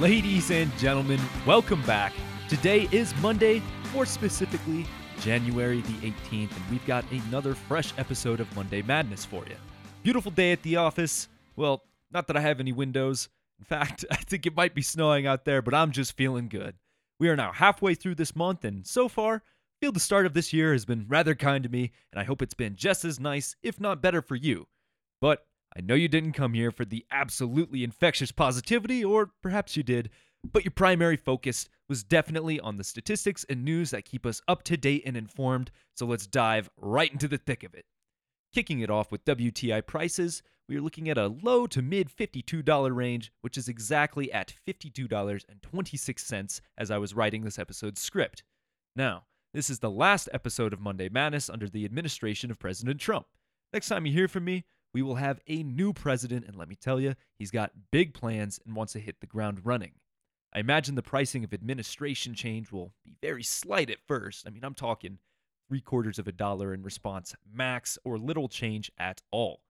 Ladies and gentlemen, welcome back. Today is Monday, more specifically, January the 18th, and we've got another fresh episode of Monday Madness for you. Beautiful day at the office. Well, not that I have any windows. In fact, I think it might be snowing out there, but I'm just feeling good. We are now halfway through this month, and so far, I feel the start of this year has been rather kind to me, and I hope it's been just as nice, if not better, for you. But I know you didn't come here for the absolutely infectious positivity, or perhaps you did, but your primary focus was definitely on the statistics and news that keep us up to date and informed, so let's dive right into the thick of it. Kicking it off with WTI prices, we are looking at a low to mid $52 range, which is exactly at $52.26 as I was writing this episode's script. Now, this is the last episode of Monday Madness under the administration of President Trump. Next time you hear from me, we will have a new president, and let me tell you, he's got big plans and wants to hit the ground running. I imagine the pricing of administration change will be very slight at first. I mean, I'm talking three quarters of a dollar in response, max, or little change at all.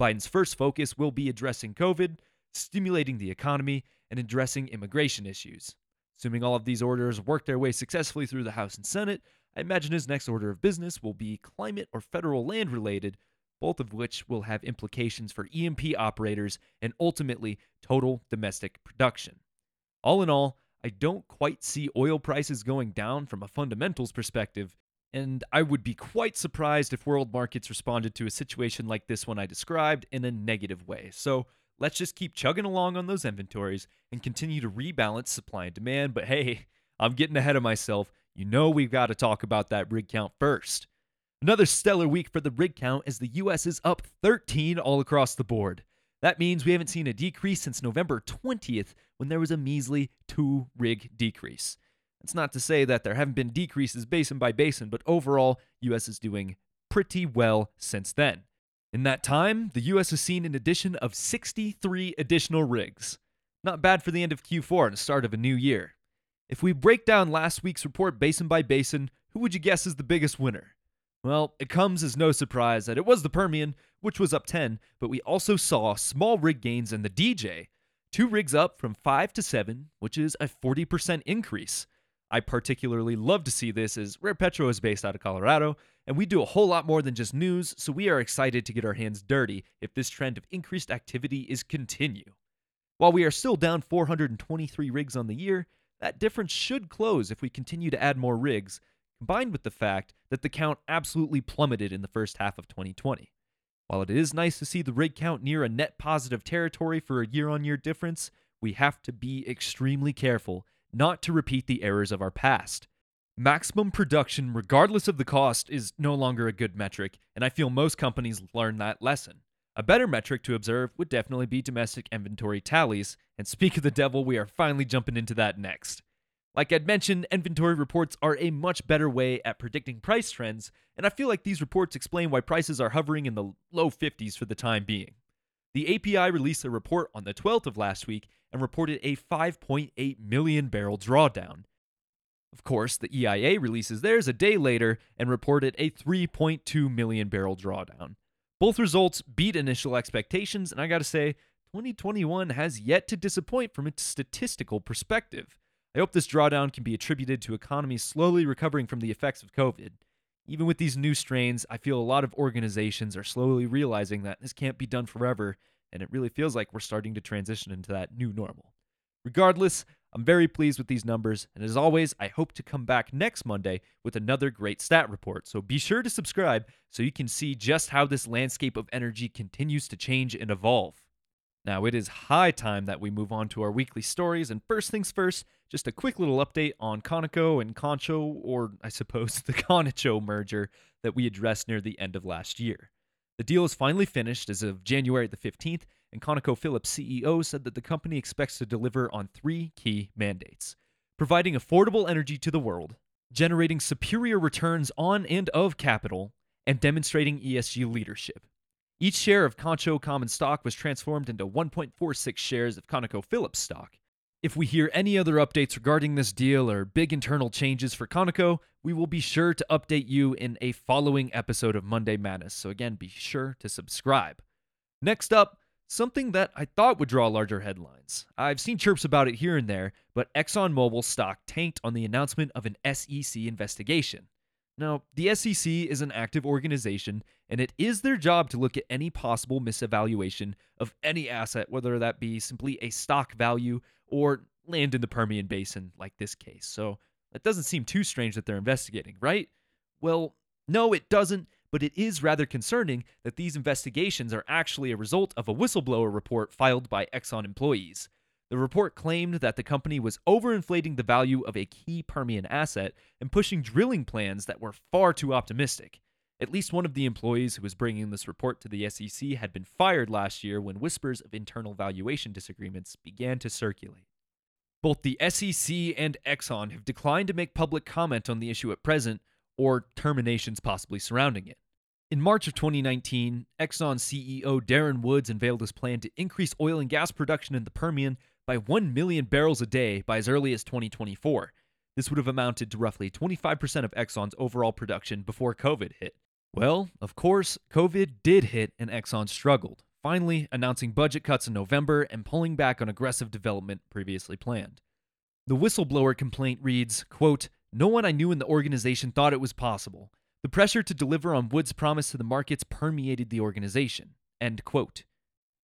Biden's first focus will be addressing COVID, stimulating the economy, and addressing immigration issues. Assuming all of these orders work their way successfully through the House and Senate, I imagine his next order of business will be climate or federal land related, both of which will have implications for E&P operators and ultimately total domestic production. All in all, I don't quite see oil prices going down from a fundamentals perspective, and I would be quite surprised if world markets responded to a situation like this one I described in a negative way. So let's just keep chugging along on those inventories and continue to rebalance supply and demand. But hey, I'm getting ahead of myself. You know we've got to talk about that rig count first. Another stellar week for the rig count as the US is up 13 all across the board. That means we haven't seen a decrease since November 20th when there was a measly two rig decrease. That's not to say that there haven't been decreases basin by basin, but overall, US is doing pretty well since then. In that time, the US has seen an addition of 63 additional rigs. Not bad for the end of Q4 and the start of a new year. If we break down last week's report basin by basin, who would you guess is the biggest winner? Well, it comes as no surprise that it was the Permian, which was up 10, but we also saw small rig gains in the DJ. Two rigs up from 5 to 7, which is a 40% increase. I particularly love to see this as Rare Petro is based out of Colorado, and we do a whole lot more than just news, so we are excited to get our hands dirty if this trend of increased activity is continue. While we are still down 423 rigs on the year, that difference should close if we continue to add more rigs, combined with the fact that the count absolutely plummeted in the first half of 2020. While it is nice to see the rig count near a net positive territory for a year on year difference, we have to be extremely careful not to repeat the errors of our past. Maximum production, regardless of the cost, is no longer a good metric, and I feel most companies learn that lesson. A better metric to observe would definitely be domestic inventory tallies, and speak of the devil, we are finally jumping into that next. Like I'd mentioned, inventory reports are a much better way at predicting price trends, and I feel like these reports explain why prices are hovering in the low 50s for the time being. The API released a report on the 12th of last week and reported a 5.8 million barrel drawdown. Of course, the EIA releases theirs a day later and reported a 3.2 million barrel drawdown. Both results beat initial expectations, and I gotta say, 2021 has yet to disappoint from its statistical perspective. I hope this drawdown can be attributed to economies slowly recovering from the effects of COVID. Even with these new strains, I feel a lot of organizations are slowly realizing that this can't be done forever, and it really feels like we're starting to transition into that new normal. Regardless, I'm very pleased with these numbers, and as always, I hope to come back next Monday with another great stat report. So be sure to subscribe so you can see just how this landscape of energy continues to change and evolve. Now, it is high time that we move on to our weekly stories, and first things first, just a quick little update on Conoco and Concho, or I suppose the Conoco merger that we addressed near the end of last year. The deal is finally finished as of January the 15th, and ConocoPhillips CEO said that the company expects to deliver on three key mandates providing affordable energy to the world, generating superior returns on and of capital, and demonstrating ESG leadership. Each share of Concho common stock was transformed into 1.46 shares of ConocoPhillips stock. If we hear any other updates regarding this deal or big internal changes for Conoco, we will be sure to update you in a following episode of Monday Madness. So, again, be sure to subscribe. Next up, something that I thought would draw larger headlines. I've seen chirps about it here and there, but ExxonMobil stock tanked on the announcement of an SEC investigation. Now, the SEC is an active organization, and it is their job to look at any possible misevaluation of any asset, whether that be simply a stock value or land in the Permian Basin, like this case. So, that doesn't seem too strange that they're investigating, right? Well, no, it doesn't, but it is rather concerning that these investigations are actually a result of a whistleblower report filed by Exxon employees. The report claimed that the company was overinflating the value of a key Permian asset and pushing drilling plans that were far too optimistic. At least one of the employees who was bringing this report to the SEC had been fired last year when whispers of internal valuation disagreements began to circulate. Both the SEC and Exxon have declined to make public comment on the issue at present, or terminations possibly surrounding it. In March of 2019, Exxon CEO Darren Woods unveiled his plan to increase oil and gas production in the Permian by 1 million barrels a day by as early as 2024. This would have amounted to roughly 25% of Exxon's overall production before COVID hit. Well, of course, COVID did hit and Exxon struggled, finally announcing budget cuts in November and pulling back on aggressive development previously planned. The whistleblower complaint reads, quote, "No one I knew in the organization thought it was possible. The pressure to deliver on Woods' promise to the markets permeated the organization." End quote.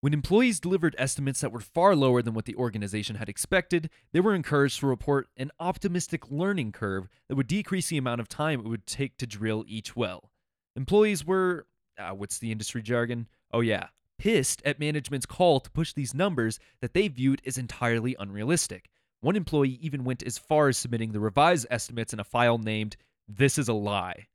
When employees delivered estimates that were far lower than what the organization had expected, they were encouraged to report an optimistic learning curve that would decrease the amount of time it would take to drill each well. Employees were, uh, what's the industry jargon? Oh, yeah, pissed at management's call to push these numbers that they viewed as entirely unrealistic. One employee even went as far as submitting the revised estimates in a file named, This is a Lie.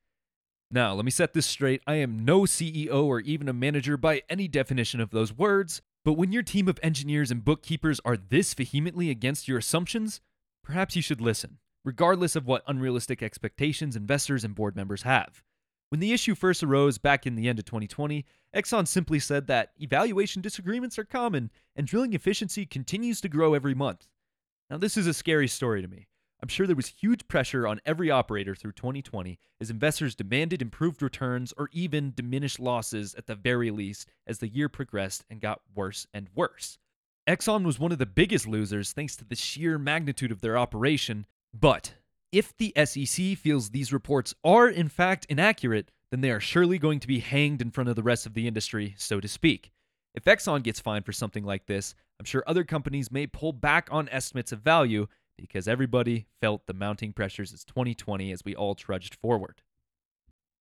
Now, let me set this straight. I am no CEO or even a manager by any definition of those words, but when your team of engineers and bookkeepers are this vehemently against your assumptions, perhaps you should listen, regardless of what unrealistic expectations investors and board members have. When the issue first arose back in the end of 2020, Exxon simply said that evaluation disagreements are common and drilling efficiency continues to grow every month. Now, this is a scary story to me. I'm sure there was huge pressure on every operator through 2020 as investors demanded improved returns or even diminished losses at the very least as the year progressed and got worse and worse. Exxon was one of the biggest losers thanks to the sheer magnitude of their operation, but if the SEC feels these reports are in fact inaccurate, then they are surely going to be hanged in front of the rest of the industry, so to speak. If Exxon gets fined for something like this, I'm sure other companies may pull back on estimates of value because everybody felt the mounting pressures as 2020 as we all trudged forward.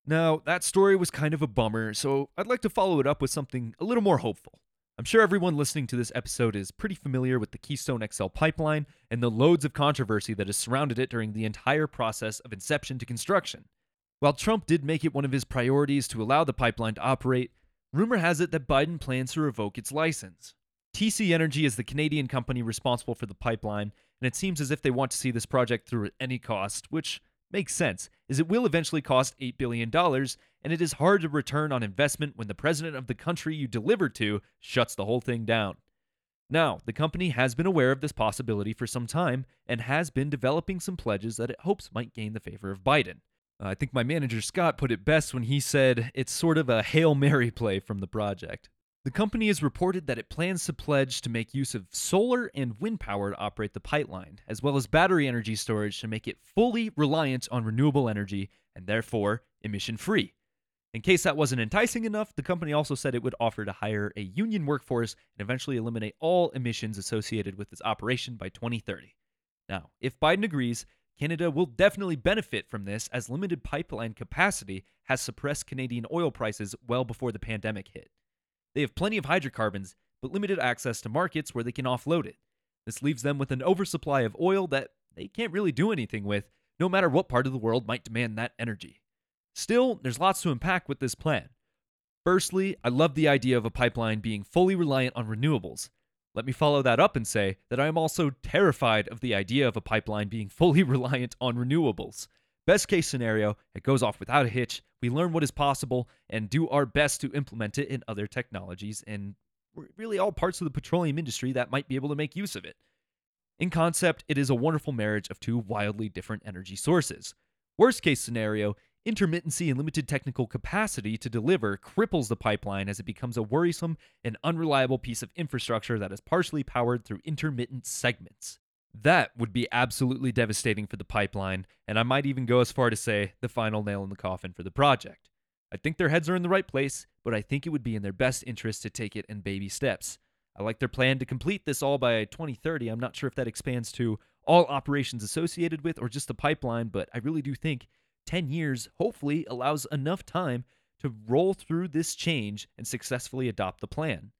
Now, that story was kind of a bummer, so I'd like to follow it up with something a little more hopeful. I'm sure everyone listening to this episode is pretty familiar with the Keystone XL pipeline and the loads of controversy that has surrounded it during the entire process of inception to construction. While Trump did make it one of his priorities to allow the pipeline to operate, rumor has it that Biden plans to revoke its license. TC Energy is the Canadian company responsible for the pipeline, and it seems as if they want to see this project through at any cost, which makes sense, as it will eventually cost $8 billion, and it is hard to return on investment when the president of the country you deliver to shuts the whole thing down. Now, the company has been aware of this possibility for some time and has been developing some pledges that it hopes might gain the favor of Biden. Uh, I think my manager Scott put it best when he said it's sort of a Hail Mary play from the project. The company has reported that it plans to pledge to make use of solar and wind power to operate the pipeline, as well as battery energy storage to make it fully reliant on renewable energy and therefore emission free. In case that wasn't enticing enough, the company also said it would offer to hire a union workforce and eventually eliminate all emissions associated with its operation by 2030. Now, if Biden agrees, Canada will definitely benefit from this as limited pipeline capacity has suppressed Canadian oil prices well before the pandemic hit. They have plenty of hydrocarbons, but limited access to markets where they can offload it. This leaves them with an oversupply of oil that they can't really do anything with, no matter what part of the world might demand that energy. Still, there's lots to unpack with this plan. Firstly, I love the idea of a pipeline being fully reliant on renewables. Let me follow that up and say that I am also terrified of the idea of a pipeline being fully reliant on renewables. Best case scenario, it goes off without a hitch. We learn what is possible and do our best to implement it in other technologies and really all parts of the petroleum industry that might be able to make use of it. In concept, it is a wonderful marriage of two wildly different energy sources. Worst case scenario, Intermittency and limited technical capacity to deliver cripples the pipeline as it becomes a worrisome and unreliable piece of infrastructure that is partially powered through intermittent segments. That would be absolutely devastating for the pipeline, and I might even go as far to say the final nail in the coffin for the project. I think their heads are in the right place, but I think it would be in their best interest to take it in baby steps. I like their plan to complete this all by 2030. I'm not sure if that expands to all operations associated with or just the pipeline, but I really do think 10 years hopefully allows enough time to roll through this change and successfully adopt the plan.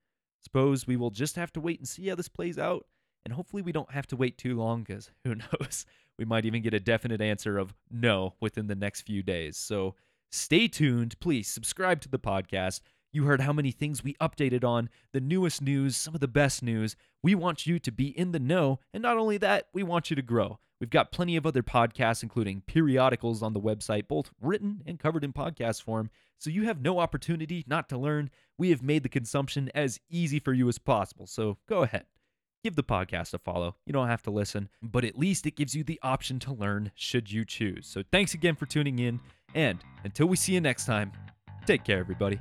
Suppose we will just have to wait and see how this plays out, and hopefully we don't have to wait too long because who knows? We might even get a definite answer of no within the next few days. So stay tuned. Please subscribe to the podcast. You heard how many things we updated on, the newest news, some of the best news. We want you to be in the know. And not only that, we want you to grow. We've got plenty of other podcasts, including periodicals on the website, both written and covered in podcast form. So you have no opportunity not to learn. We have made the consumption as easy for you as possible. So go ahead. Give the podcast a follow. You don't have to listen, but at least it gives you the option to learn should you choose. So thanks again for tuning in. And until we see you next time, take care, everybody.